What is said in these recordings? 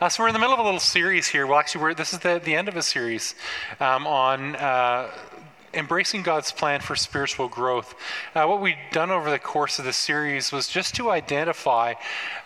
Uh, so we're in the middle of a little series here. Well, actually, this is the, the end of a series um, on uh, embracing God's plan for spiritual growth. Uh, what we've done over the course of the series was just to identify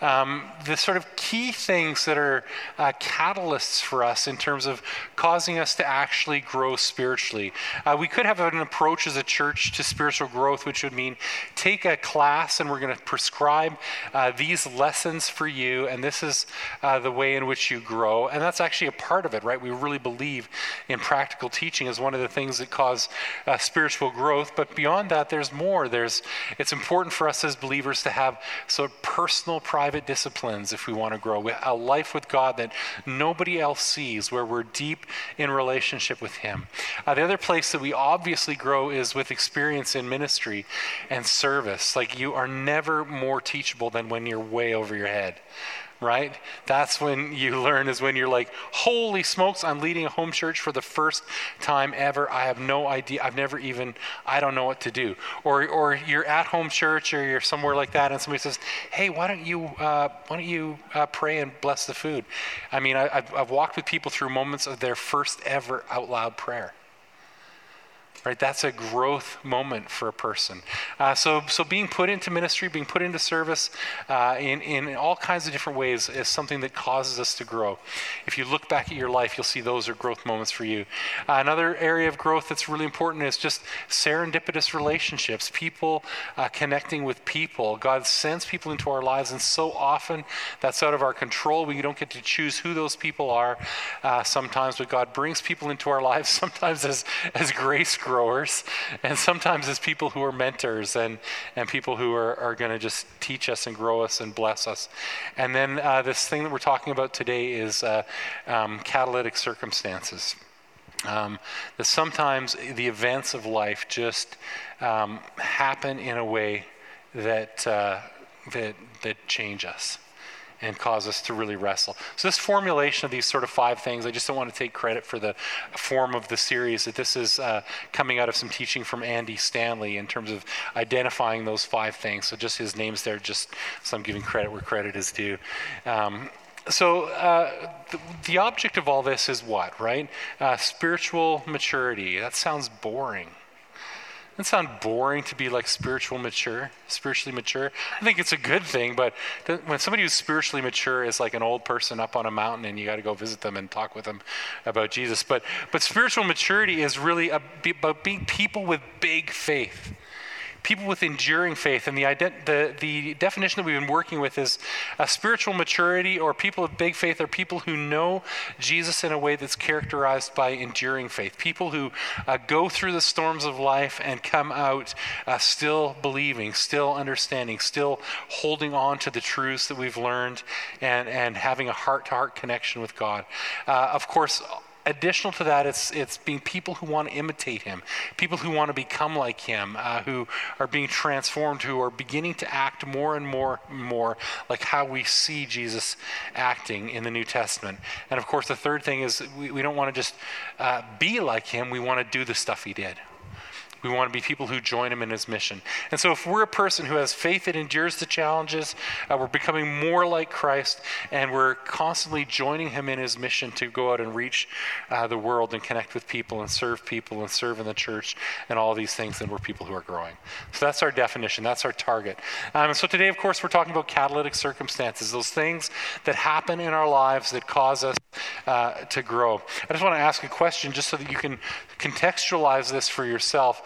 um, the sort of key things that are uh, catalysts for us in terms of causing us to actually grow spiritually. Uh, we could have an approach as a church to spiritual growth, which would mean take a class and we're going to prescribe uh, these lessons for you, and this is uh, the way in which you grow. And that's actually a part of it, right? We really believe in practical teaching as one of the things that cause uh, spiritual growth. But beyond that, there's more. There's, it's important for us as believers to have sort of personal, private disciplines if we want to grow. A life with God that nobody else sees, where we're deep in relationship with Him. Uh, the other place that we obviously grow is with experience in ministry and service. Like you are never more teachable than when you're way over your head right? That's when you learn, is when you're like, holy smokes, I'm leading a home church for the first time ever. I have no idea. I've never even, I don't know what to do. Or, or you're at home church or you're somewhere like that and somebody says, hey, why don't you, uh, why don't you uh, pray and bless the food? I mean, I, I've, I've walked with people through moments of their first ever out loud prayer right? That's a growth moment for a person. Uh, so, so being put into ministry, being put into service uh, in, in all kinds of different ways is something that causes us to grow. If you look back at your life, you'll see those are growth moments for you. Uh, another area of growth that's really important is just serendipitous relationships, people uh, connecting with people. God sends people into our lives, and so often that's out of our control. We don't get to choose who those people are uh, sometimes, but God brings people into our lives sometimes as, as grace growth growers, and sometimes as people who are mentors and, and people who are, are going to just teach us and grow us and bless us. And then uh, this thing that we're talking about today is uh, um, catalytic circumstances. Um, that sometimes the events of life just um, happen in a way that, uh, that, that change us and cause us to really wrestle. So, this formulation of these sort of five things, I just don't want to take credit for the form of the series, that this is uh, coming out of some teaching from Andy Stanley in terms of identifying those five things. So, just his name's there, just so I'm giving credit where credit is due. Um, so uh, the, the, object of all this is what, right? Uh, spiritual maturity. That sounds boring. Doesn't sound boring to be like spiritual mature, spiritually mature. I think it's a good thing, but when somebody who's spiritually mature is like an old person up on a mountain and you got to go visit them and talk with them about Jesus. But but spiritual maturity is really about being people with big faith people with enduring faith. And the, ident- the, the definition that we've been working with is a spiritual maturity or people of big faith are people who know Jesus in a way that's characterized by enduring faith. People who uh, go through the storms of life and come out uh, still believing, still understanding, still holding on to the truths that we've learned and, and having a heart to heart connection with God. Uh, of course, additional to that, it's, it's being people who want to imitate him, people who want to become like him, uh, who are being transformed, who are beginning to act more and more and more like how we see Jesus acting in the New Testament. And of course, the third thing is we, we don't want to just uh, be like him, we want to do the stuff he did. We want to be people who join him in his mission. And so, if we're a person who has faith that endures the challenges, uh, we're becoming more like Christ, and we're constantly joining him in his mission to go out and reach uh, the world and connect with people and serve people and serve in the church and all these things, then we're people who are growing. So, that's our definition, that's our target. Um, so, today, of course, we're talking about catalytic circumstances, those things that happen in our lives that cause us uh, to grow. I just want to ask a question just so that you can contextualize this for yourself.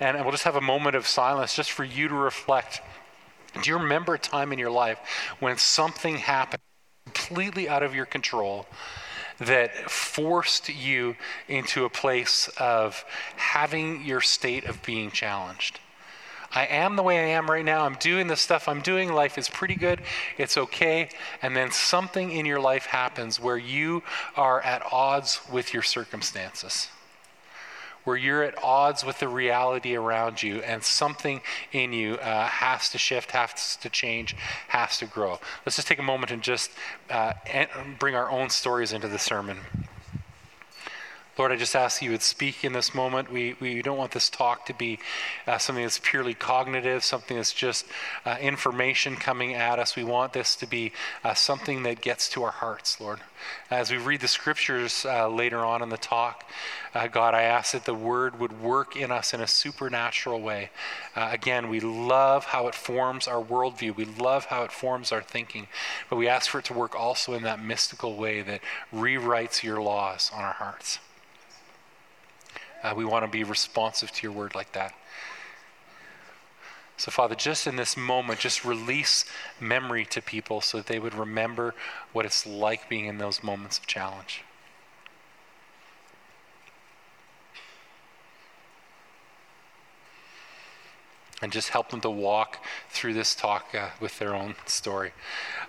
And, we'll just have a moment of silence just for you to reflect. Do you remember a time in your life when something happened completely out of your control? that forced you into a place of having your state of being challenged. I am the way I am right now. I'm doing the stuff I'm doing. Life is pretty good. It's okay. And then something in your life happens where you are at odds with your circumstances where you're at odds with the reality around you and something in you uh, has to shift, has to change, has to grow. Let's just take a moment and just uh, bring our own stories into the sermon. Lord, I just ask that you would speak in this moment. We, we don't want this talk to be uh, something that's purely cognitive, something that's just uh, information coming at us. We want this to be uh, something that gets to our hearts, Lord. As we read the scriptures uh, later on in the talk, uh, God, I ask that the word would work in us in a supernatural way. Uh, again, we love how it forms our worldview, we love how it forms our thinking, but we ask for it to work also in that mystical way that rewrites your laws on our hearts. Uh, we want to be responsive to your word like that. So, Father, just in this moment, just release memory to people so that they would remember what it's like being in those moments of challenge. And just help them to walk through this talk uh, with their own story.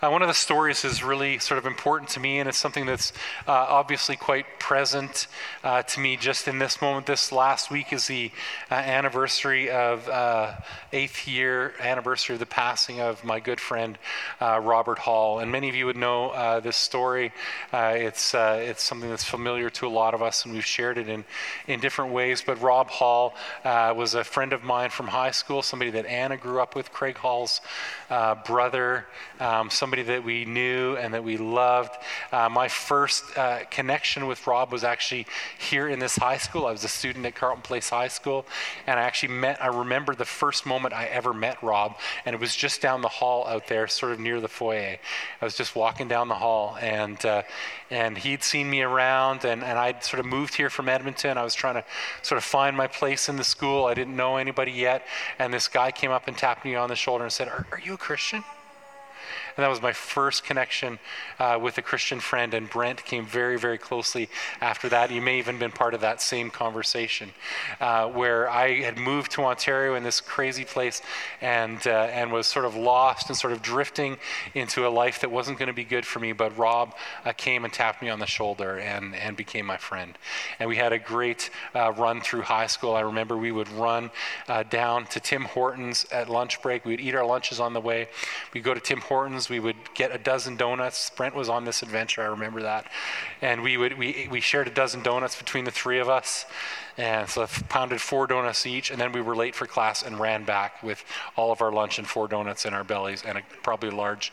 Uh, one of the stories is really sort of important to me, and it's something that's uh, obviously quite present uh, to me just in this moment. This last week is the uh, anniversary of uh, eighth year anniversary of the passing of my good friend Robert Hall, and many of you would know this story. it's it's something that's familiar to a lot of us, and we've shared it in in different ways. But Rob Hall was a friend of mine from high school somebody that Anna grew up with, Craig Hall's uh, brother, um, somebody that we knew and that we loved. Uh, my first uh, connection with Rob was actually here in this high school. I was a student at Carleton Place High School, and I actually met, I remember the first moment I ever met Rob, and it was just down the hall out there, sort of near the foyer. I was just walking down the hall, and, uh, and he'd seen me around, and, and I'd sort of moved here from Edmonton. I was trying to sort of find my place in the school. I didn't know anybody yet, and this guy came up and tapped me on the shoulder and said, Are, are you a Christian? And that was my first connection uh, with a Christian friend. And Brent came very, very closely after that. You may even been part of that same conversation uh, where I had moved to Ontario in this crazy place and, uh, and was sort of lost and sort of drifting into a life that wasn't going to be good for me. But Rob uh, came and tapped me on the shoulder and, and became my friend. And we had a great uh, run through high school. I remember we would run uh, down to Tim Hortons at lunch break. We would eat our lunches on the way. We'd go to Tim Hortons we would get a dozen donuts. Brent was on this adventure, I remember that. And we, would, we, we shared a dozen donuts between the three of us. And so I pounded four donuts each, and then we were late for class and ran back with all of our lunch and four donuts in our bellies and a, probably a large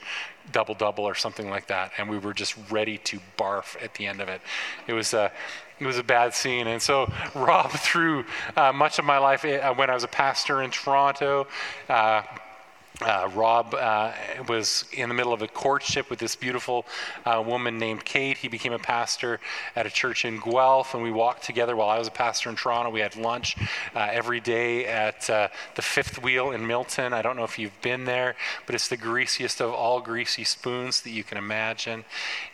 double double or something like that. And we were just ready to barf at the end of it. It was a, it was a bad scene. And so, Rob, through uh, much of my life, uh, when I was a pastor in Toronto, uh, uh, Rob uh, was in the middle of a courtship with this beautiful uh, woman named Kate. He became a pastor at a church in Guelph, and we walked together while I was a pastor in Toronto. We had lunch uh, every day at uh, the Fifth Wheel in Milton. I don't know if you've been there, but it's the greasiest of all greasy spoons that you can imagine.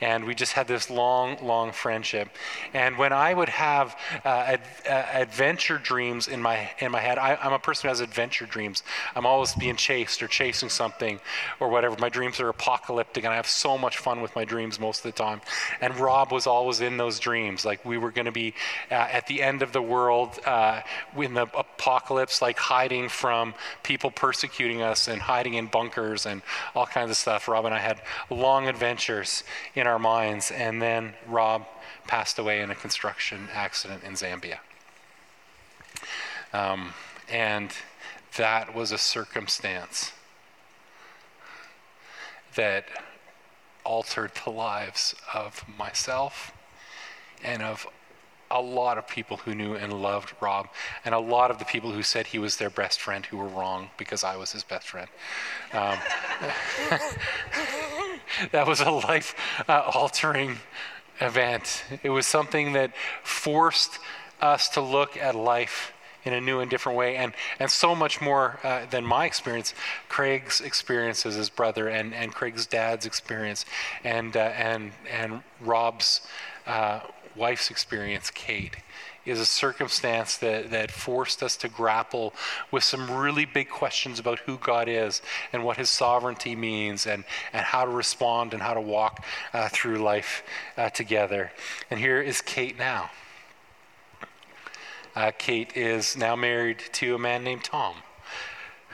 And we just had this long, long friendship. And when I would have uh, ad- adventure dreams in my in my head, I, I'm a person who has adventure dreams. I'm always being chased or chasing something or whatever. My dreams are apocalyptic, and I have so much fun with my dreams most of the time. And Rob was always in those dreams. Like we were going to be uh, at the end of the world uh, in the apocalypse, like hiding from people persecuting us and hiding in bunkers and all kinds of stuff. Rob and I had long adventures in our minds. And then Rob passed away in a construction accident in Zambia. Um, and that was a circumstance that altered the lives of myself and of a lot of people who knew and loved Rob, and a lot of the people who said he was their best friend who were wrong because I was his best friend. Um, that was a life uh, altering event. It was something that forced us to look at life in a new and different way, and, and so much more uh, than my experience. Craig's experience as his brother, and, and Craig's dad's experience, and, uh, and, and Rob's uh, wife's experience, Kate, is a circumstance that, that forced us to grapple with some really big questions about who God is and what his sovereignty means and, and how to respond and how to walk uh, through life uh, together. And here is Kate now. Uh, Kate is now married to a man named Tom,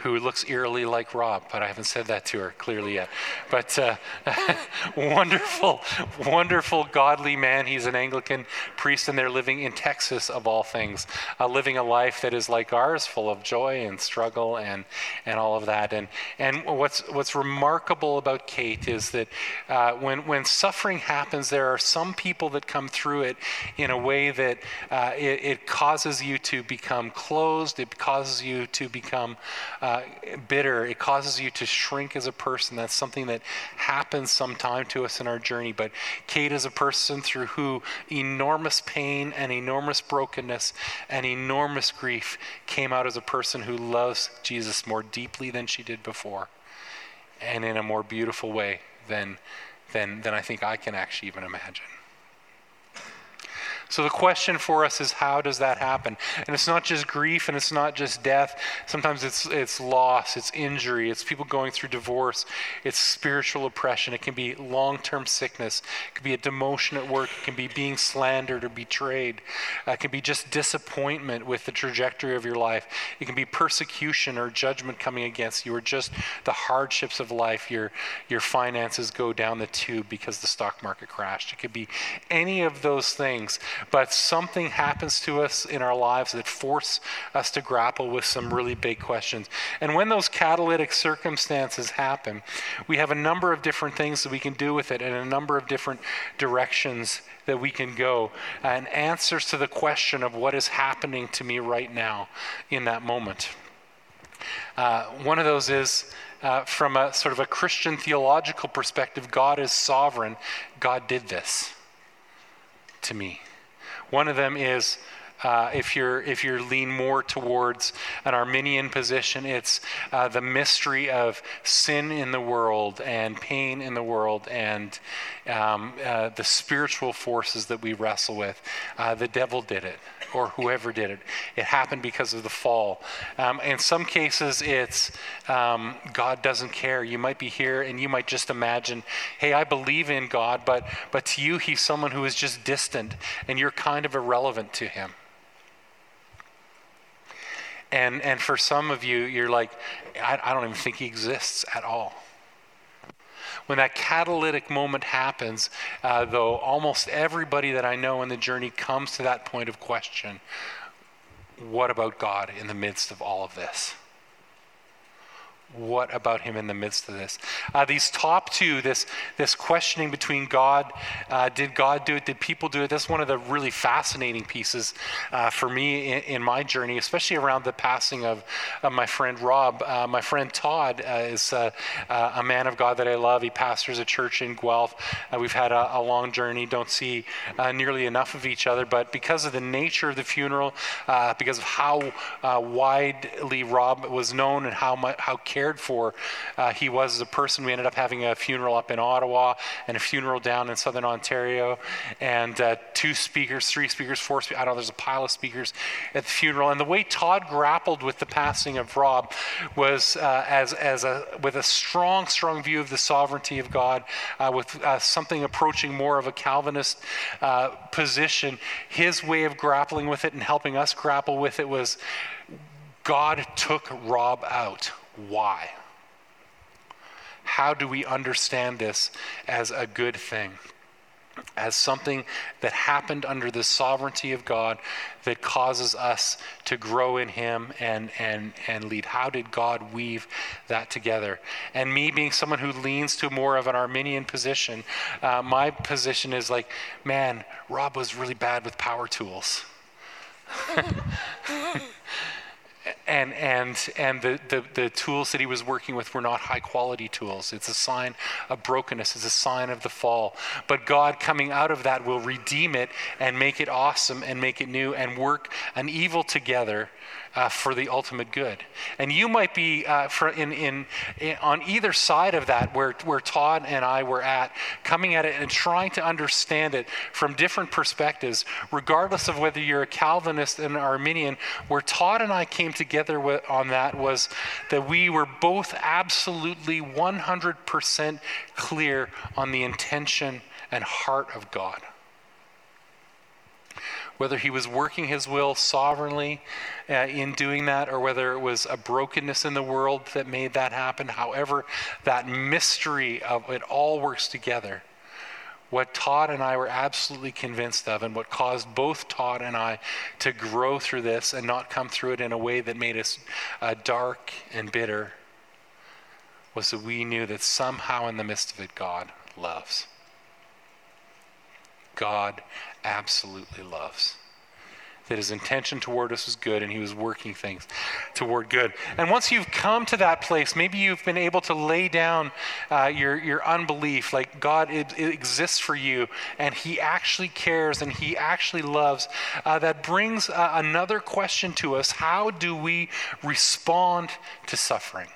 who looks eerily like Rob, but I haven't said that to her clearly yet. But uh, wonderful, wonderful, godly man. He's an Anglican priest, and they're living in Texas, of all things, uh, living a life that is like ours, full of joy and struggle and, and all of that. And, and what's, what's remarkable about Kate is that uh, when, when suffering happens, there are some people that come through it in a way that uh, it, it, causes you to become closed, it causes you to become uh, Uh, bitter, it causes you to shrink as a person. That's something that happens sometime to us in our journey. But Kate is a person through who enormous pain and enormous brokenness and enormous grief came out as a person who loves Jesus more deeply than she did before and in a more beautiful way than, than, than I think I can actually even imagine. So the question for us is how does that happen? And it's not just grief and it's not just death. Sometimes it's it's loss, it's injury, it's people going through divorce, it's spiritual oppression, it can be long-term sickness, it can be a demotion at work, it can be being slandered or betrayed. Uh, it can be just disappointment with the trajectory of your life. It can be persecution or judgment coming against you or just the hardships of life. Your your finances go down the tube because the stock market crashed. It could be any of those things but something happens to us in our lives that force us to grapple with some really big questions. And when those catalytic circumstances happen, we have a number of different things that we can do with it and a number of different directions that we can go and answers to the question of what is happening to me right now in that moment. Uh, one of those is uh, from a sort of a Christian theological perspective God is sovereign. God did this to me. One of them is uh, if you're if you're lean more towards an Arminian position, it's uh, the mystery of sin in the world and pain in the world and um, uh, the spiritual forces that we wrestle with. Uh, the devil did it or whoever did it. It happened because of the fall. Um, in some cases, it's um, God doesn't care. You might be here and you might just imagine, hey, I believe in God, but, but to you, He's someone who is just distant and you're kind of irrelevant to Him. And, and for some of you, you're like, I, I don't even think He exists at all. When that catalytic moment happens, uh, though, almost everybody that I know in the journey comes to that point of question what about God in the midst of all of this? What about him in the midst of this? Uh, these top two, this, this questioning between God, uh, did God do it? Did people do it? That's one of the really fascinating pieces uh, for me in, in, my journey, especially around the passing of, of my friend Rob. Uh, my friend Todd uh, is uh, a man of God that I love. He pastors a church in Guelph. we've had a, a, long journey, don't see nearly enough of each other, but because of the nature of the funeral, because of how widely Rob was known and how, much, how cared cared for uh, he was as a person. We ended up having a funeral up in Ottawa and a funeral down in southern Ontario, and uh, two speakers, three speakers, four speakers. I don't know, there's a pile of speakers at the funeral. And the way Todd grappled with the passing of Rob was uh, as, as a, with a strong, strong view of the sovereignty of God, uh, with uh, something approaching more of a Calvinist uh, position. His way of grappling with it and helping us grapple with it was God took Rob out. Why? How do we understand this as a good thing? As something that happened under the sovereignty of God that causes us to grow in Him and, and, and lead. How did God weave that together? And me being someone who leans to more of an Arminian position, uh, my position is like, man, Rob was really bad with power tools. and and and the, the, the tools that he was working with were not high quality tools it's a sign of brokenness it's a sign of the fall but god coming out of that will redeem it and make it awesome and make it new and work an evil together uh, for the ultimate good. And you might be uh, in, in, in, on either side of that, where, where Todd and I were at, coming at it and trying to understand it from different perspectives, regardless of whether you're a Calvinist and an Arminian. Where Todd and I came together with, on that was that we were both absolutely 100% clear on the intention and heart of God. whether he was working his will sovereignly uh, in doing that or whether it was a brokenness in the world that made that happen. However, that mystery of it all works together. What Todd and I were absolutely convinced of, and what caused both Todd and I to grow through this and not come through it in a way that made us uh, dark and bitter, was that we knew that somehow in the midst of it, God loves. God absolutely loves. That his intention toward us was good and he was working things toward good. And once you've come to that place, maybe you've been able to lay down uh, your, your unbelief, like God it, it, exists for you and he actually cares and he actually loves. Uh, that brings uh, another question to us How do we respond to suffering?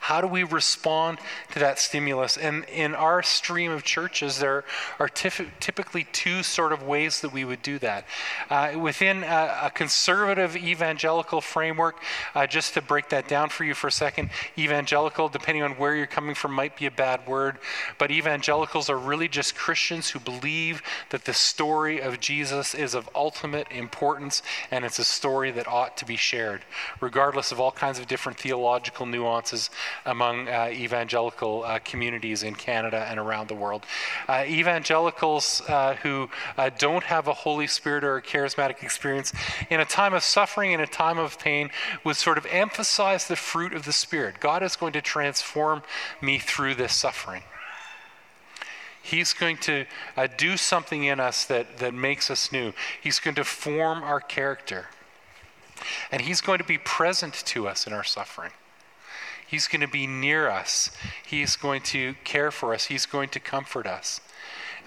How do we respond to that stimulus? And in our stream of churches, there are tif- typically two sort of ways that we would do that. Uh, within a, a, conservative evangelical framework, uh, just to break that down for you for a second, evangelical, depending on where you're coming from, might be a bad word, but evangelicals are really just Christians who believe that the story of Jesus is of ultimate importance and it's a story that ought to be shared, regardless of all kinds of different theological nuances among uh, evangelical uh, communities in Canada and around the world. Uh, evangelicals uh, who uh, don't have a Holy Spirit or a charismatic experience in a time of suffering, in a time of pain, would sort of emphasize the fruit of the Spirit. God is going to transform me through this suffering. He's going to uh, do something in us that, that makes us new. He's going to form our character. And He's going to be present to us in our suffering. He's going to be near us. He's going to care for us. He's going to comfort us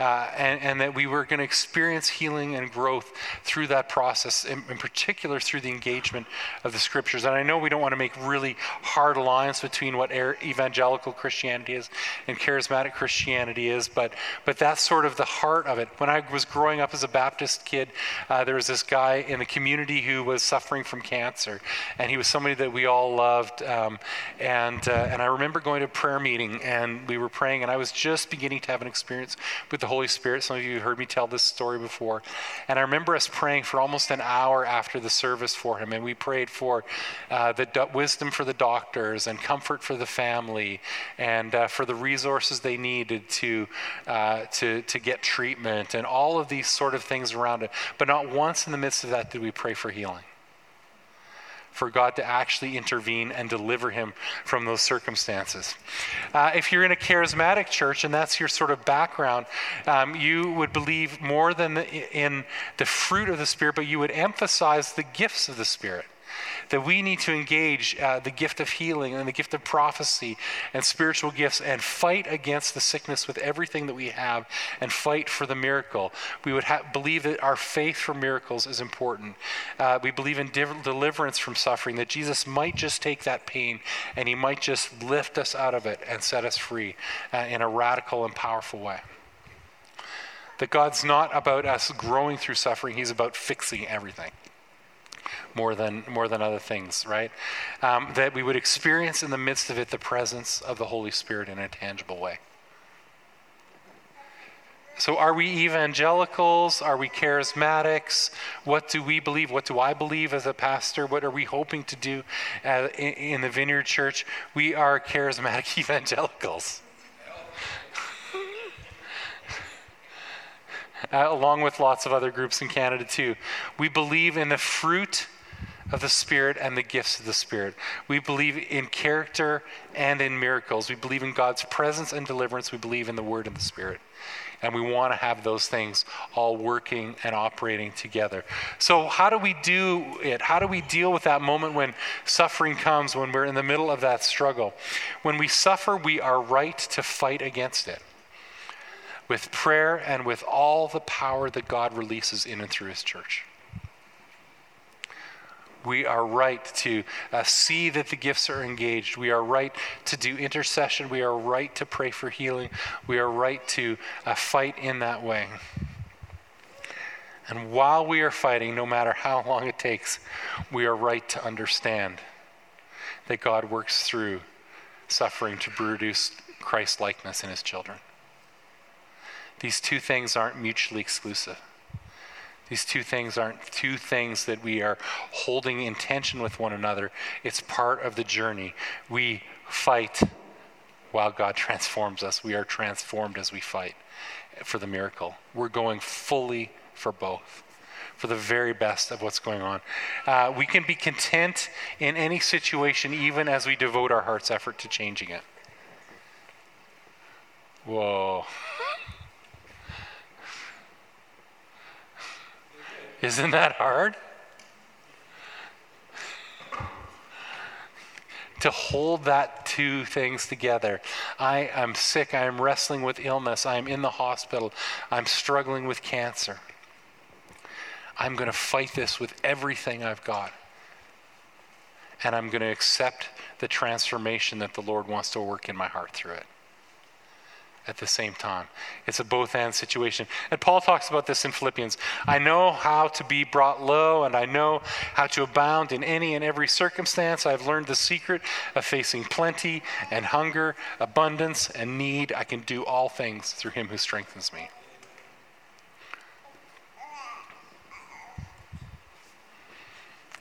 uh, and, and, that we were going to experience healing and growth through that process, in, in, particular through the engagement of the scriptures. And I know we don't want to make really hard lines between what evangelical Christianity is and charismatic Christianity is, but, but that's sort of the heart of it. When I was growing up as a Baptist kid, uh, there was this guy in the community who was suffering from cancer, and he was somebody that we all loved. Um, and, uh, and I remember going to a prayer meeting, and we were praying, and I was just beginning to have an experience with the Holy Spirit. Some of you heard me tell this story before. And I remember us praying for almost an hour after the service for him. And we prayed for uh, the do- wisdom for the doctors and comfort for the family and uh, for the resources they needed to, uh, to, to get treatment and all of these sort of things around it. But not once in the midst of that did we pray for healing for God to actually intervene and deliver him from those circumstances. Uh, if you're in a charismatic church and that's your sort of background, um, you would believe more than the, in the fruit of the Spirit, but you would emphasize the gifts of the Spirit that we need to engage uh, the gift of healing and the gift of prophecy and spiritual gifts and fight against the sickness with everything that we have and fight for the miracle. We would ha- believe that our faith for miracles is important. Uh, we believe in deliverance from suffering, that Jesus might just take that pain and he might just lift us out of it and set us free uh, in a radical and powerful way. That God's not about us growing through suffering, He's about fixing everything more than more than other things, right? Um, that we would experience in the midst of it the presence of the Holy Spirit in a tangible way. So, are we evangelicals? Are we charismatics? What do we believe? What do I believe as a pastor? What are we hoping to do uh, in, in the Vineyard Church? We are charismatic evangelicals. Uh, along with lots of other groups in Canada too. We believe in the fruit of the Spirit and the gifts of the Spirit. We believe in character and in miracles. We believe in God's presence and deliverance. We believe in the Word and the Spirit. And we want to have those things all working and operating together. So, how do we do it? How do we deal with that moment when suffering comes, when we're in the middle of that struggle? When we suffer, we are right to fight against it with prayer and with all the power that God releases in and through His church we are right to uh, see that the gifts are engaged. We are right to do intercession. We are right to pray for healing. We are right to uh, fight in that way. And while we are fighting, no matter how long it takes, we are right to understand that God works through suffering to produce Christ likeness in his children. These two things aren't mutually exclusive. These two things aren't two things that we are holding in tension with one another. It's part of the journey. We fight while God transforms us. We are transformed as we fight for the miracle. We're going fully for both, for the very best of what's going on. Uh, we can be content in any situation, even as we devote our heart's effort to changing it. Whoa. Isn't that hard? to hold that two things together. I am sick. I am wrestling with illness. I am in the hospital. I'm struggling with cancer. I'm going to fight this with everything I've got. And I'm going to accept the transformation that the Lord wants to work in my heart through it at the same time. It's a both and situation. And Paul talks about this in Philippians. I know how to be brought low, and I know how to abound in any and every circumstance. I've learned the secret of facing plenty and hunger, abundance and need. I can do all things through him who strengthens me.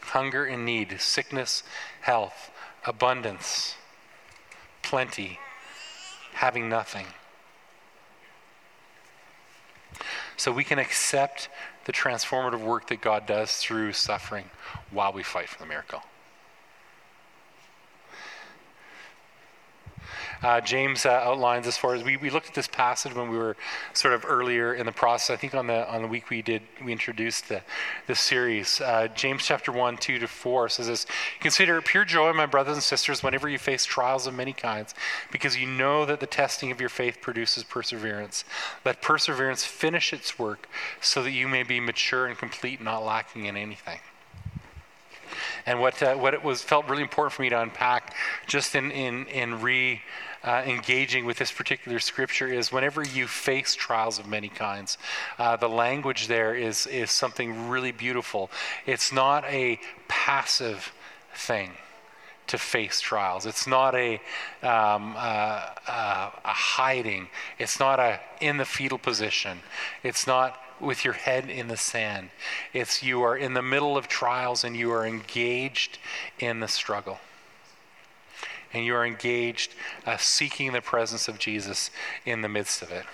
Hunger and need, sickness, health, abundance, plenty, having nothing. So we can accept the transformative work that God does through suffering while we fight for the miracle. Uh, James uh, outlines as far as we, we looked at this passage when we were sort of earlier in the process. I think on the on the week we did we introduced the this series. Uh, James chapter one two to four says this: Consider it pure joy, my brothers and sisters, whenever you face trials of many kinds, because you know that the testing of your faith produces perseverance. Let perseverance finish its work, so that you may be mature and complete, not lacking in anything. And what uh, what it was felt really important for me to unpack, just in in in re uh, engaging with this particular scripture is whenever you face trials of many kinds, uh, the language there is, is something really beautiful. It's not a passive thing to face trials. It's not a, um, uh, uh, a hiding. It's not a in the fetal position. It's not with your head in the sand. It's you are in the middle of trials and you are engaged in the struggle and you are engaged uh, seeking the presence of Jesus in the midst of it.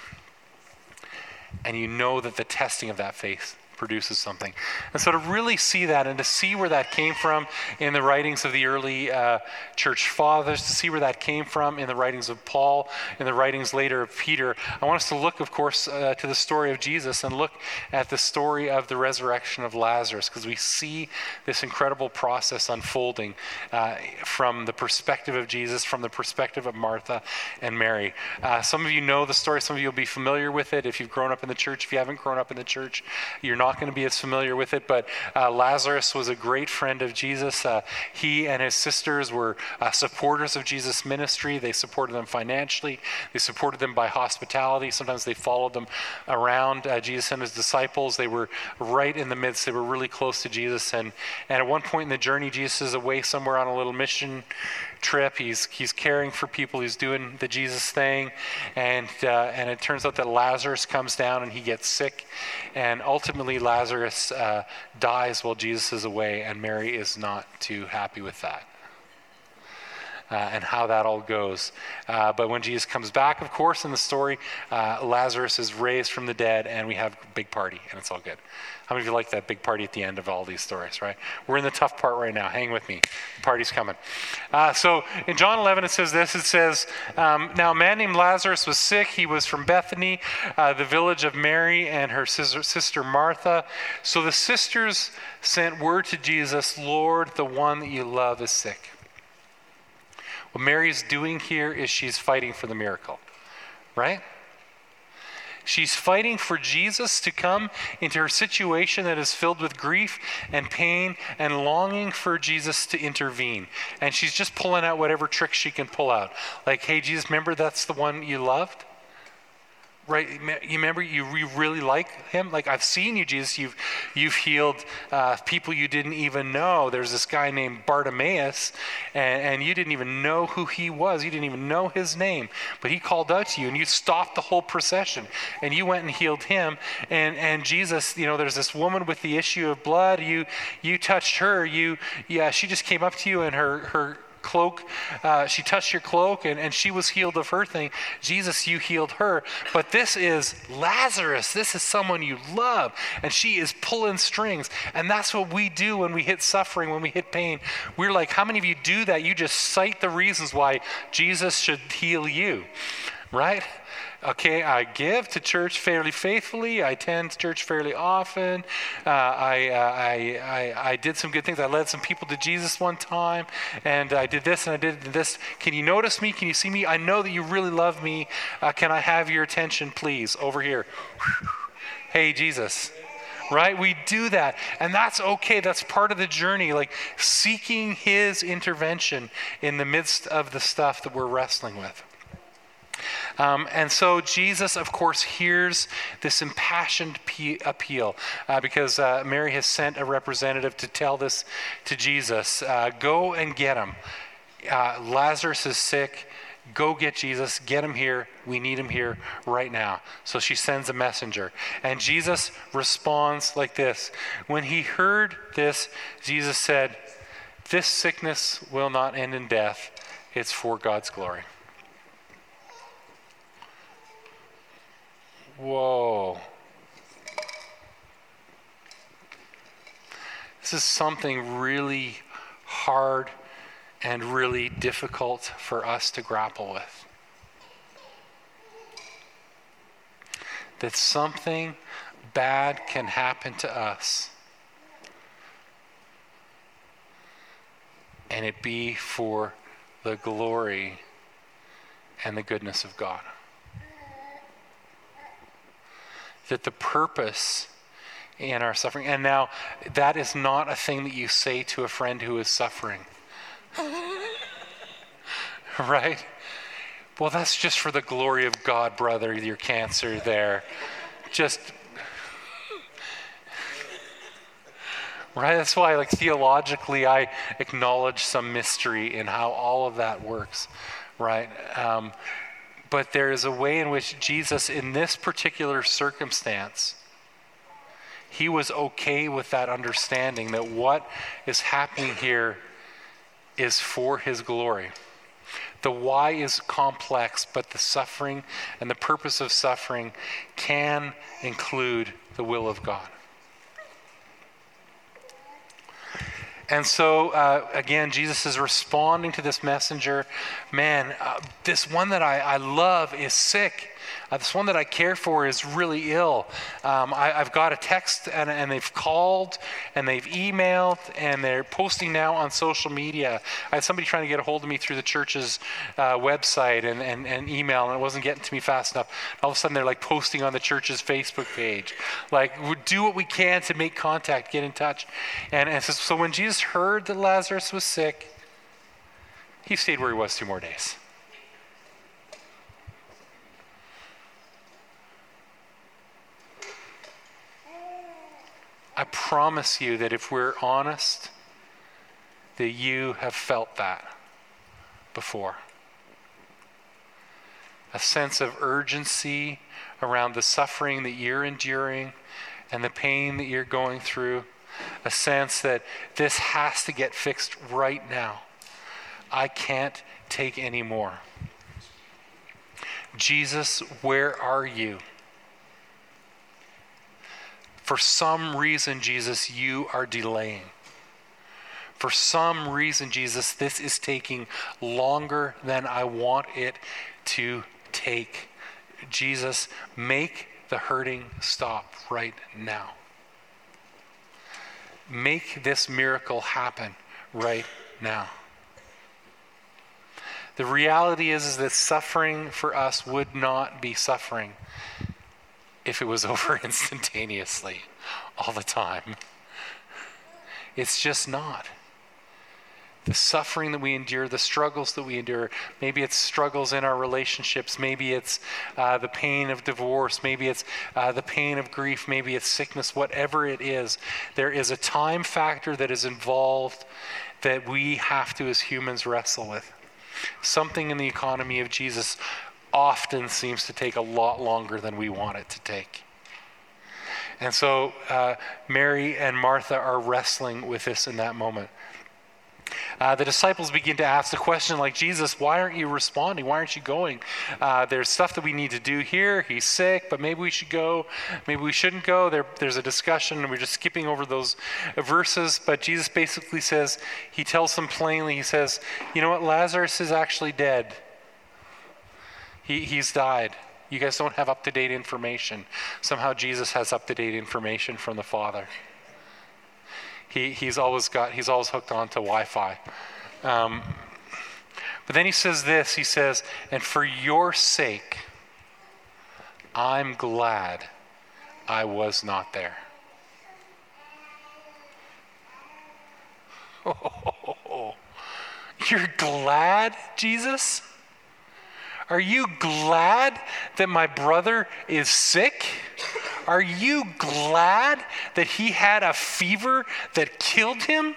And you know that the testing of that faith produces something. And so to really see that and to see where that came from in the writings of the early uh, church fathers, to see where that came from in the writings of Paul, in the writings later of Peter, I want us to look, of course, uh, to the story of Jesus and look at the story of the resurrection of Lazarus because we see this incredible process unfolding uh, from the perspective of Jesus, from the perspective of Martha and Mary. Uh, some of you know the story, some of you will be familiar with it if you've grown up in the church. If you haven't grown up in the church, you're not not going to be as familiar with it, but uh, Lazarus was a great friend of Jesus. Uh, he and his sisters were uh, supporters of Jesus' ministry. They supported them financially, they supported them by hospitality. Sometimes they followed them around uh, Jesus and his disciples. They were right in the midst, they were really close to Jesus. And, and at one point in the journey, Jesus is away somewhere on a little mission trip. He's, he's caring for people. He's doing the Jesus thing. And, uh, and it turns out that Lazarus comes down and he gets sick. And ultimately, Lazarus uh, dies while Jesus is away, and Mary is not too happy with that. Uh, and how that all goes. Uh, but when Jesus comes back, of course, in the story, uh, Lazarus is raised from the dead, and we have a big party, and it's all good. How many of you like that big party at the end of all these stories, right? We're in the tough part right now. Hang with me. The party's coming. Uh, so in John 11, it says this it says, um, Now a man named Lazarus was sick. He was from Bethany, uh, the village of Mary and her sister, sister Martha. So the sisters sent word to Jesus, Lord, the one that you love is sick. What Mary's doing here is she's fighting for the miracle, right? She's fighting for Jesus to come into her situation that is filled with grief and pain and longing for Jesus to intervene. And she's just pulling out whatever tricks she can pull out. Like, hey, Jesus, remember that's the one you loved? Right you remember you really like him? Like i've seen you jesus. You've you've healed uh, people you didn't even know. There's this guy named bartimaeus and, and you didn't even know who he was. You didn't even know his name. But he called out to you and you stopped the whole procession and you went and healed him. And and jesus you know there's this woman with the issue of blood. You you touched her. You yeah she just came up to you and her her cloak. Uh, she touched your cloak and, and she was healed of her thing. Jesus, you healed her. But this is Lazarus. This is someone you love. And she is pulling strings. And that's what we do when we hit suffering, when we hit pain. We're like, how many of you do that? You just cite the reasons why Jesus should heal you, right? Okay, I give to church fairly faithfully. I attend church fairly often. Uh, I, uh, I, I, I, did some good things. I led some people to Jesus one time, and I did this and I did this. Can you notice me? Can you see me? I know that you really love me. Uh, can I have your attention, please? Over here. hey, Jesus right? We do that. And that's okay. That's part of the journey, like seeking His intervention in the midst of the stuff that we're wrestling with. Um, and so Jesus, of course, hears this impassioned appeal uh, because uh, Mary has sent a representative to tell this to Jesus uh, Go and get him. Uh, Lazarus is sick. Go get Jesus, get him here. We need him here right now. So she sends a messenger. And Jesus responds like this When he heard this, Jesus said, This sickness will not end in death, it's for God's glory. Whoa. This is something really hard and really difficult for us to grapple with. That something bad can happen to us and it be for the glory and the goodness of God that the purpose in our suffering, and now that is not a thing that you say to a friend who is suffering. right? Well, that's just for the glory of God, brother, your cancer there. Just. Right? That's why, like, theologically, I acknowledge some mystery in how all of that works, right? Um, but there is a way in which Jesus, in this particular circumstance, he was okay with that understanding that what is happening here is for his glory. The why is complex, but the suffering and the purpose of suffering can include the will of God. And so, uh, again, Jesus is responding to this messenger. Man, uh, this one that I, I love is sick. Uh, this one that I care for is really ill. Um, I, have got a text, and, and, they've called, and they've emailed, and they're posting now on social media. I had somebody trying to get a hold of me through the church's uh, website and, and, and email, and it wasn't getting to me fast enough. All of a sudden, they're like posting on the church's Facebook page. Like, we do what we can to make contact, get in touch. And, and so, so when Jesus heard that Lazarus was sick, he stayed where he was two more days. I promise you that if we're honest, that you have felt that before. A sense of urgency around the suffering that you're enduring and the pain that you're going through. A sense that this has to get fixed right now. I can't take any more. Jesus, where are you? For some reason, Jesus, you are delaying. For some reason, Jesus, this is taking longer than I want it to take. Jesus, make the hurting stop right now. Make this miracle happen right now. The reality is, is that suffering for us would not be suffering if it was over instantaneously all the time. It's just not. the suffering that we endure, the struggles that we endure. Maybe it's struggles in our relationships. Maybe it's uh, the pain of divorce. Maybe it's uh, the pain of grief. Maybe it's sickness. Whatever it is, there is a time factor that is involved that we have to, as humans, wrestle with. Something in the economy of Jesus often seems to take a lot longer than we want it to take. And so uh, Mary and Martha are wrestling with this in that moment. Uh, the disciples begin to ask the question, like, Jesus, why aren't you responding? Why aren't you going? Uh, there's stuff that we need to do here. He's sick, but maybe we should go. Maybe we shouldn't go. There, there's a discussion, and we're just skipping over those verses. But Jesus basically says, He tells them plainly, He says, You know what? Lazarus is actually dead. He, he's died. You guys don't have up to date information. Somehow Jesus has up to date information from the Father. He, he's always got, he's always hooked on to Wi-Fi. Um, but then he says this, he says, and for your sake, I'm glad I was not there. Oh, you're glad, Jesus? Are you glad that my brother is sick? Are you glad that he had a fever that killed him?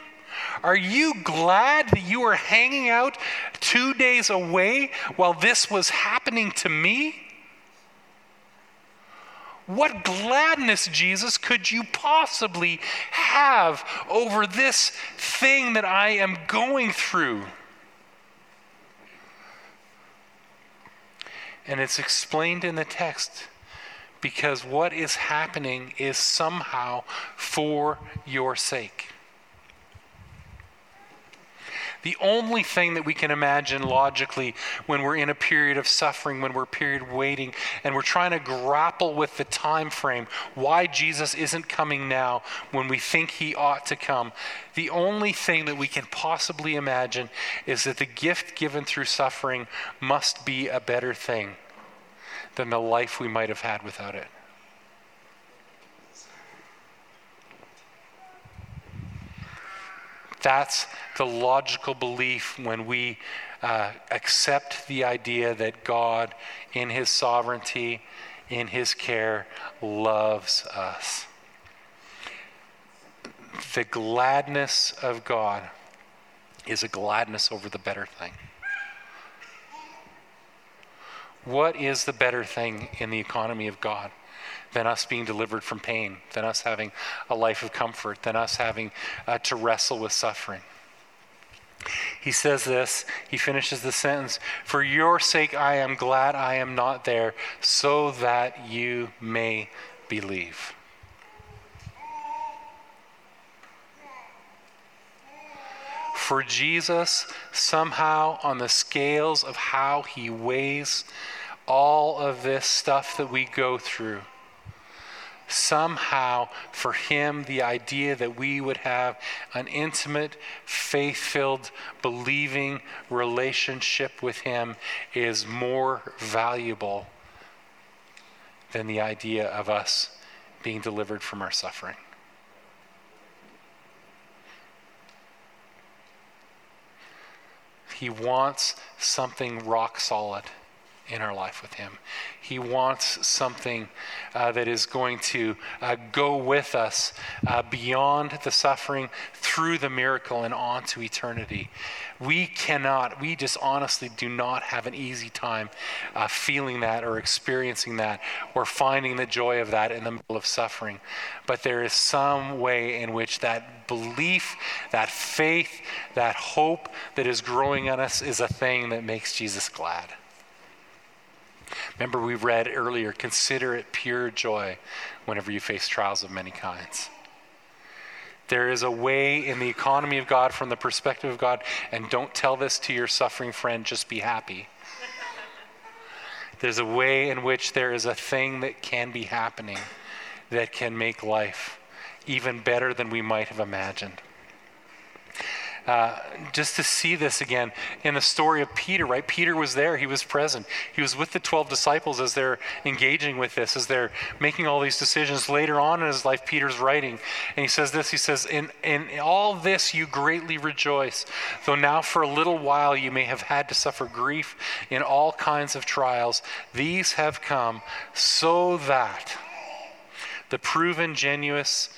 Are you glad that you were hanging out two days away while this was happening to me? What gladness, Jesus, could you possibly have over this thing that I am going through? And it's explained in the text because what is happening is somehow for your sake. The only thing that we can imagine logically when we're in a period of suffering, when we're period waiting, and we're trying to grapple with the time frame, why Jesus isn't coming now when we think he ought to come. The only thing that we can possibly imagine is that the gift given through suffering must be a better thing than the life we might have had without it. That's the logical belief when we uh, accept the idea that God, in His sovereignty, in His care, loves us. The gladness of God is a gladness over the better thing. What is the better thing in the economy of God? Than us being delivered from pain, than us having a life of comfort, than us having uh, to wrestle with suffering. He says this, he finishes the sentence For your sake I am glad I am not there, so that you may believe. For Jesus, somehow on the scales of how he weighs all of this stuff that we go through, somehow for him the idea that we would have an intimate, faith filled, believing relationship with him is more valuable than the idea of us being delivered from our suffering. He wants something rock solid in our life with Him. He wants something uh, that is going to uh, go with us uh, beyond the suffering, through the miracle, and on to eternity. We cannot, we just honestly do not have an easy time uh, feeling that or experiencing that or finding the joy of that in the middle of suffering. But there is some way in which that belief, that faith, that hope that is growing in us is a thing that makes Jesus glad. Remember, we read earlier consider it pure joy whenever you face trials of many kinds. There is a way in the economy of God from the perspective of God, and don't tell this to your suffering friend, just be happy. There's a way in which there is a thing that can be happening that can make life even better than we might have imagined. Uh, just to see this again in the story of Peter, right? Peter was there, he was present. He was with the 12 disciples as they're engaging with this, as they're making all these decisions. Later on in his life, Peter's writing, and he says this He says, In, in all this you greatly rejoice, though now for a little while you may have had to suffer grief in all kinds of trials. These have come so that the proven, genuous,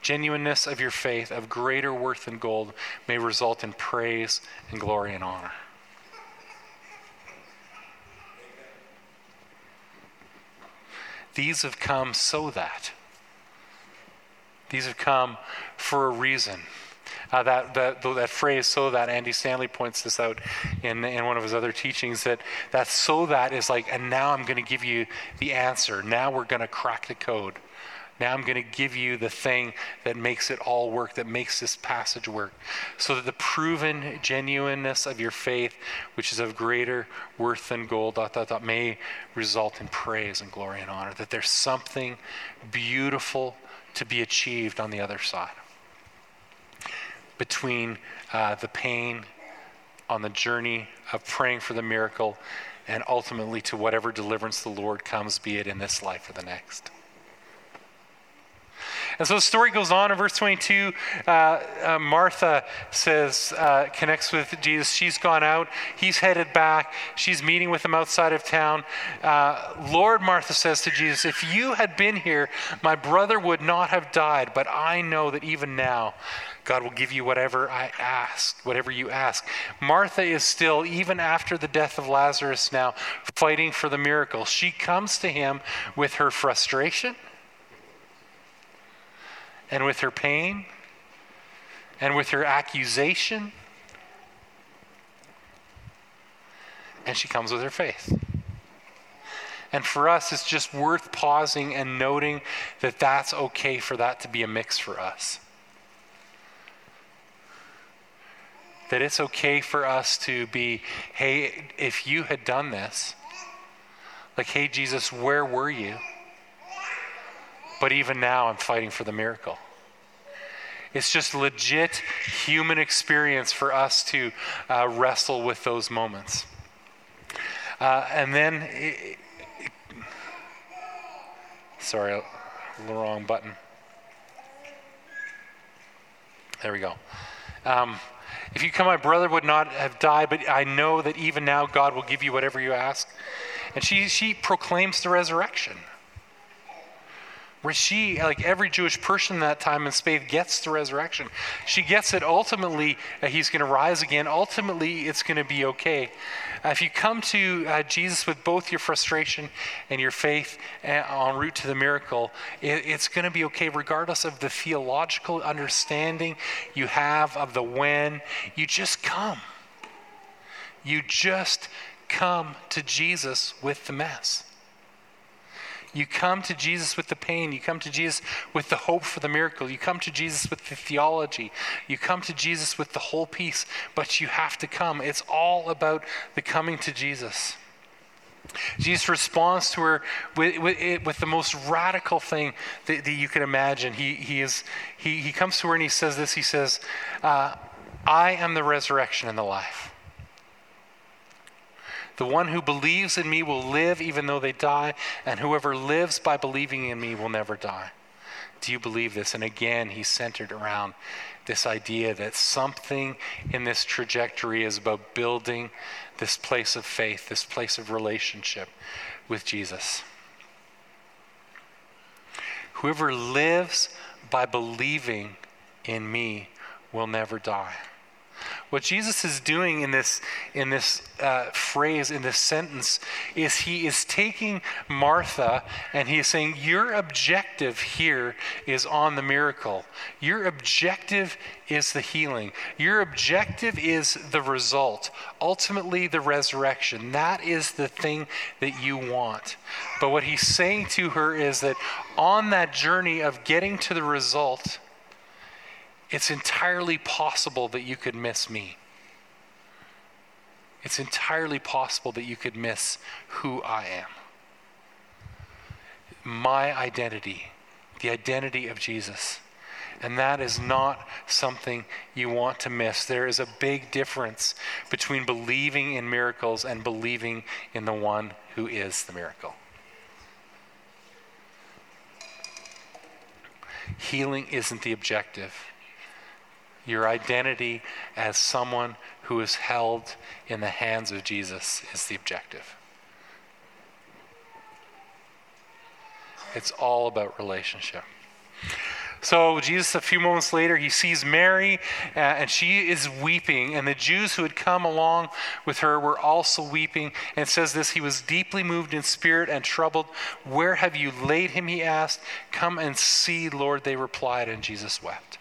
genuineness of your faith, of greater worth than gold, may result in praise and glory and honor. These have come so that. These have come for a reason. Uh, that, that, that phrase, so that, Andy Stanley points this out in, in one of his other teachings, that that so that is like, and now I'm going to give you the answer. Now we're going to crack the code. Now I'm going to give you the thing that makes it all work, that makes this passage work. So that the proven genuineness of your faith, which is of greater worth than gold, dot, dot, dot, may result in praise and glory and honor. That there's something beautiful to be achieved on the other side. Between uh, the pain on the journey of praying for the miracle and ultimately to whatever deliverance the Lord comes, be it in this life or the next. And so the story goes on in verse 22. Uh, uh, Martha says, uh, connects with Jesus. She's gone out. He's headed back. She's meeting with him outside of town. Uh, Lord, Martha says to Jesus, If you had been here, my brother would not have died. But I know that even now, God will give you whatever I ask, whatever you ask. Martha is still, even after the death of Lazarus now, fighting for the miracle. She comes to him with her frustration and with her pain and with her accusation. And she comes with her faith. And for us, it's just worth pausing and noting that that's okay for that to be a mix for us. That it's okay for us to be, hey, if you had done this, like, hey, Jesus, where were you? But even now, I'm fighting for the miracle. It's just legit human experience for us to uh, wrestle with those moments. Uh, and then, it, it, sorry, the wrong button. There we go. Um, if you come, my brother would not have died, but I know that even now God will give you whatever you ask. And she, she proclaims the resurrection she, like every Jewish person in that time in faith, gets the resurrection. She gets it ultimately, uh, he's going to rise again. Ultimately, it's going to be okay. Uh, if you come to uh, Jesus with both your frustration and your faith uh, en route to the miracle, it, it's going to be okay, regardless of the theological understanding you have of the when. You just come. You just come to Jesus with the mess. You come to Jesus with the pain. You come to Jesus with the hope for the miracle. You come to Jesus with the theology. You come to Jesus with the whole piece, but you have to come. It's all about the coming to Jesus. Jesus responds to her with, with, with the most radical thing that, that, you can imagine. He, he, is, he, he comes to her and he says this He says, uh, I am the resurrection and the life. The one who believes in me will live even though they die, and whoever lives by believing in me will never die. Do you believe this? And again, he's centered around this idea that something in this trajectory is about building this place of faith, this place of relationship with Jesus. Whoever lives by believing in me will never die. What Jesus is doing in this, in this uh, phrase, in this sentence, is he is taking Martha and he is saying, Your objective here is on the miracle. Your objective is the healing. Your objective is the result, ultimately, the resurrection. That is the thing that you want. But what he's saying to her is that on that journey of getting to the result, it's entirely possible that you could miss me. It's entirely possible that you could miss who I am. My identity, the identity of Jesus. And that is not something you want to miss. There is a big difference between believing in miracles and believing in the one who is the miracle. Healing isn't the objective. Your identity as someone who is held in the hands of Jesus is the objective. It's all about relationship. So, Jesus, a few moments later, he sees Mary, uh, and she is weeping. And the Jews who had come along with her were also weeping. And says this He was deeply moved in spirit and troubled. Where have you laid him? He asked. Come and see, Lord, they replied. And Jesus wept.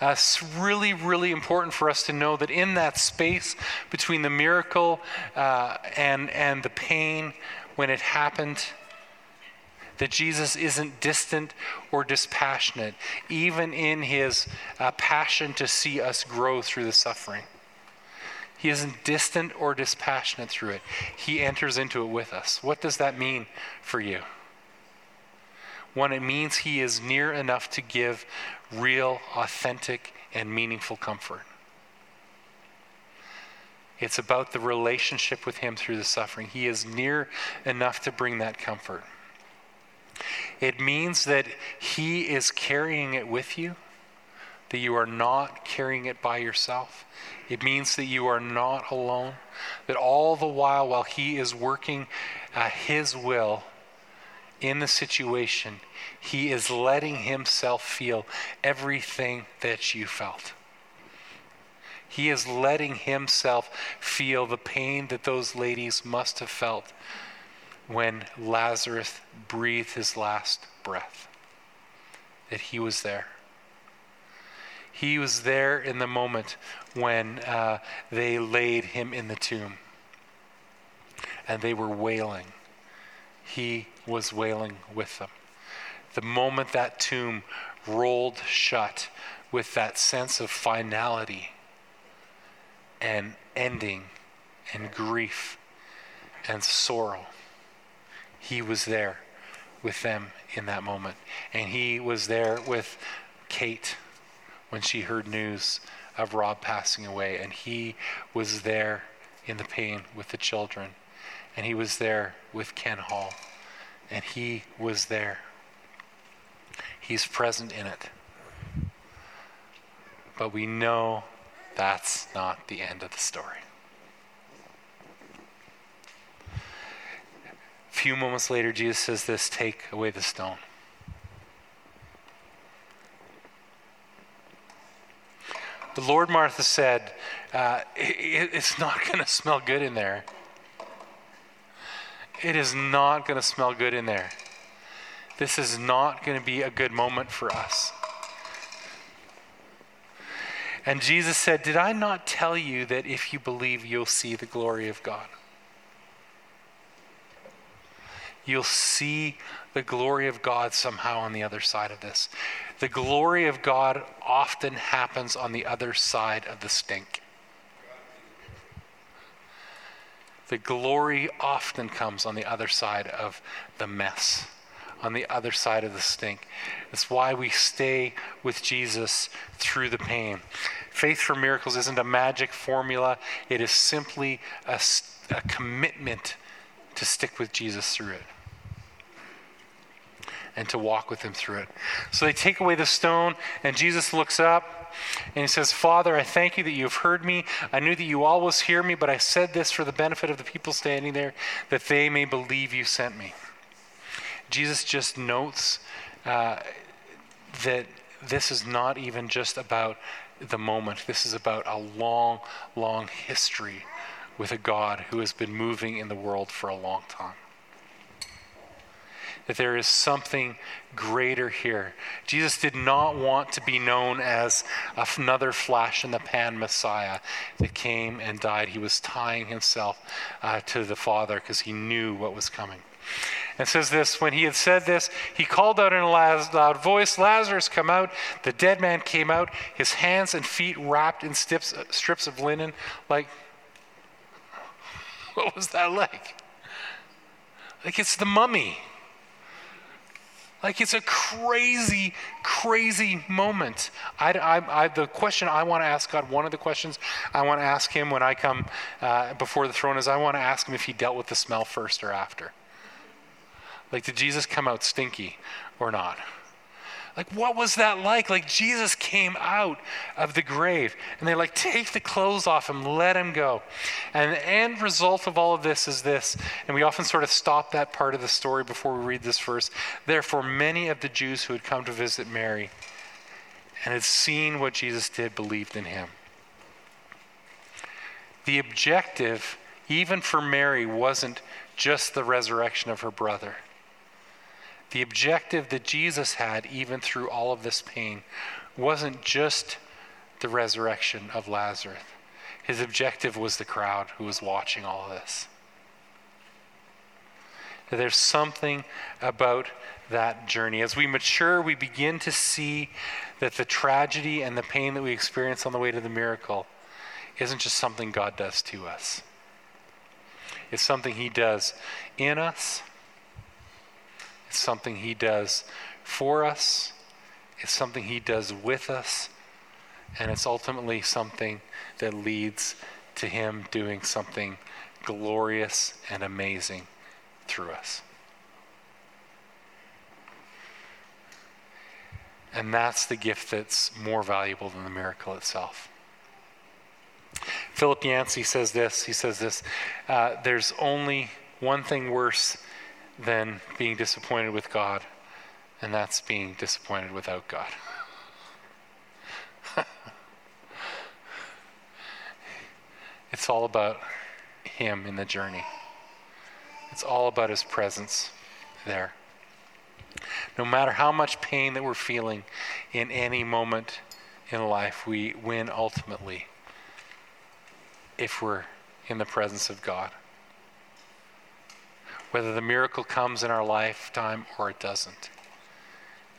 Uh, it's really, really important for us to know that in that space between the miracle uh, and, and the pain when it happened, that Jesus isn't distant or dispassionate, even in his uh, passion to see us grow through the suffering. He isn't distant or dispassionate through it. He enters into it with us. What does that mean for you? One, it means he is near enough to give real, authentic, and meaningful comfort. It's about the relationship with him through the suffering. He is near enough to bring that comfort. It means that He is carrying it with you, that you are not carrying it by yourself. It means that you are not alone, that all the while, while He is working uh, His will in the situation, He is letting Himself feel everything that you felt. He is letting himself feel the pain that those ladies must have felt when Lazarus breathed his last breath, that he was there. He was there in the moment when uh, they laid him in the tomb and they were wailing. He was wailing with them. The moment that tomb rolled shut with that sense of finality and ending and grief and sorrow he was there with them in that moment. And he was there with Kate when she heard news of Rob passing away. And he was there in the pain with the children. And he was there with Ken Hall. And he was there. He's present in it. But we know that's not the end of the story. A few moments later, Jesus says this take away the stone. The Lord Martha said, uh, it, It's not going to smell good in there. It is not going to smell good in there. This is not going to be a good moment for us. And Jesus said, Did I not tell you that if you believe, you'll see the glory of God? you'll see the glory of God somehow on the other side of this. The glory of God often happens on the other side of the stink. The glory often comes on the other side of the mess, on the other side of the stink. It's why we stay with Jesus through the pain. Faith for miracles isn't a magic formula, it is simply a, a commitment to stick with Jesus through it and to walk with him through it. So they take away the stone, and Jesus looks up and he says, Father, I thank you that you have heard me. I knew that you always hear me, but I said this for the benefit of the people standing there, that they may believe you sent me. Jesus just notes uh, that this is not even just about the moment, this is about a long, long history with a God who has been moving in the world for a long time that there is something greater here. Jesus did not want to be known as another flash in the pan Messiah that came and died. He was tying himself uh, to the Father because he knew what was coming. And says this When he had said this, he called out in a loud voice, Lazarus, come out. The dead man came out, his hands and feet wrapped in strips, strips of linen. Like, what was that like? Like, it's the mummy. Like it's a crazy, crazy moment. I, I, I, the question I want to ask God, one of the questions I want to ask Him when I come uh, before the throne is I want to ask Him if He dealt with the smell first or after. Like, did Jesus come out stinky or not? Like, what was that like? Like, Jesus came out of the grave and they like take the clothes off him, let him go. And the end result of all of this is this, and we often sort of stop that part of the story before we read this verse. Therefore, many of the Jews who had come to visit Mary and had seen what Jesus did believed in him. The objective, even for Mary, wasn't just the resurrection of her brother. The objective that Jesus had, even through all of this pain, wasn't just the resurrection of Lazarus. His objective was the crowd who was watching all this. There's something about that journey. As we mature, we begin to see that the tragedy and the pain that we experience on the way to the miracle isn't just something God does to us, it's something He does in us it's something He does for us, it's something He does with us, and it's ultimately something that leads to Him doing something glorious and amazing through us. And that's the gift that's more valuable than the miracle itself. Philip Yancey says this. He says this uh, There's only one thing worse than being disappointed with God, and that's being disappointed without God. it's all about Him in the journey, it's all about His presence there. No matter how much pain that we're feeling in any moment in life, we win ultimately if we're in the presence of God whether the miracle comes in our lifetime or it doesn't.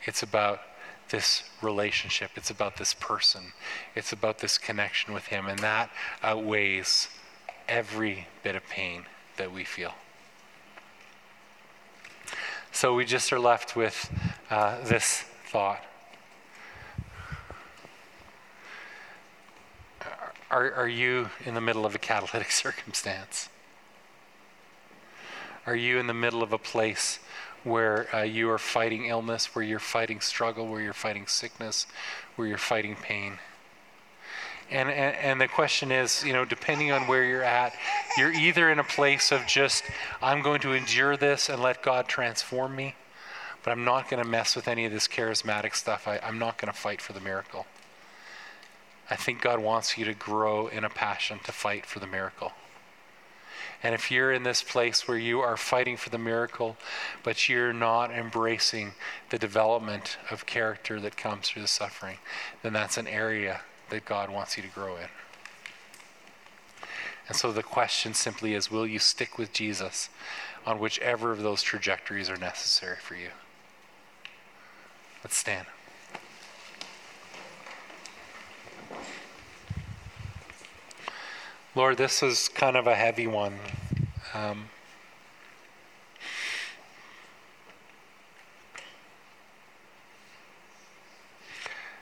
It's about this relationship, it's about this person, it's about this connection with Him, and that outweighs every bit of pain that we feel. So we just are left with uh, this thought. Are, are you in the middle of a catalytic circumstance? Are you in the middle of a place where uh, you are fighting illness, where you're fighting struggle, where you're fighting sickness, where you're fighting pain? And, and, and, the question is, you know, depending on where you're at, you're either in a place of just, I'm going to endure this and let God transform me, but I'm not going to mess with any of this charismatic stuff. I, I'm not going to fight for the miracle. I think God wants you to grow in a passion to fight for the miracle. And if you're in this place where you are fighting for the miracle, but you're not embracing the development of character that comes through the suffering, then that's an area that God wants you to grow in. And so the question simply is will you stick with Jesus on whichever of those trajectories are necessary for you? Let's stand. Lord, this is kind of a heavy one. Um,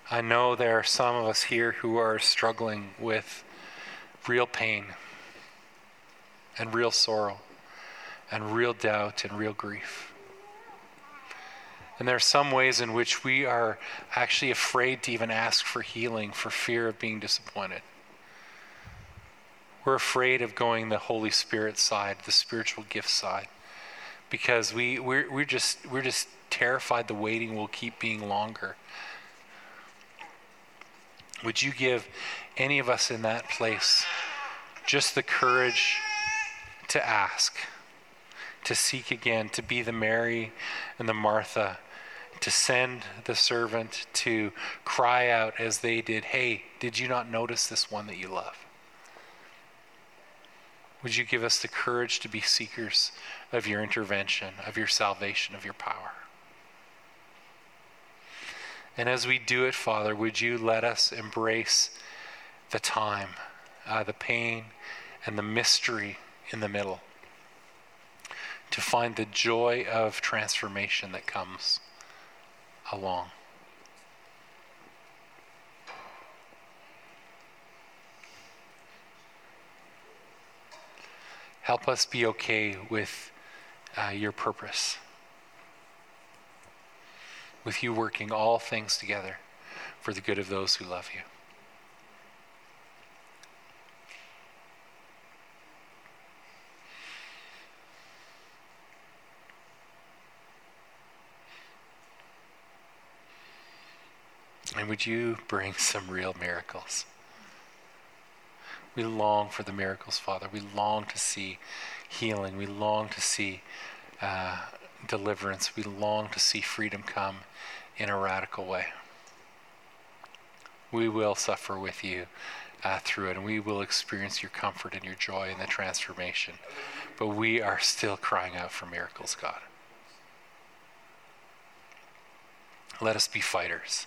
I know there are some of us here who are struggling with real pain and real sorrow and real doubt and real grief. And there are some ways in which we are actually afraid to even ask for healing for fear of being disappointed. We're afraid of going the Holy Spirit side, the spiritual gift side, because we, we're, we're, just, we're just terrified the waiting will keep being longer. Would you give any of us in that place just the courage to ask, to seek again, to be the Mary and the Martha, to send the servant to cry out as they did, Hey, did you not notice this one that you love? Would you give us the courage to be seekers of your intervention, of your salvation, of your power? And as we do it, Father, would you let us embrace the time, uh, the pain, and the mystery in the middle to find the joy of transformation that comes along. Help us be okay with uh, your purpose, with you working all things together for the good of those who love you. And would you bring some real miracles? We long for the miracles, Father. We long to see healing. We long to see uh, deliverance. We long to see freedom come in a radical way. We will suffer with you uh, through it, and we will experience your comfort and your joy and the transformation. But we are still crying out for miracles, God. Let us be fighters.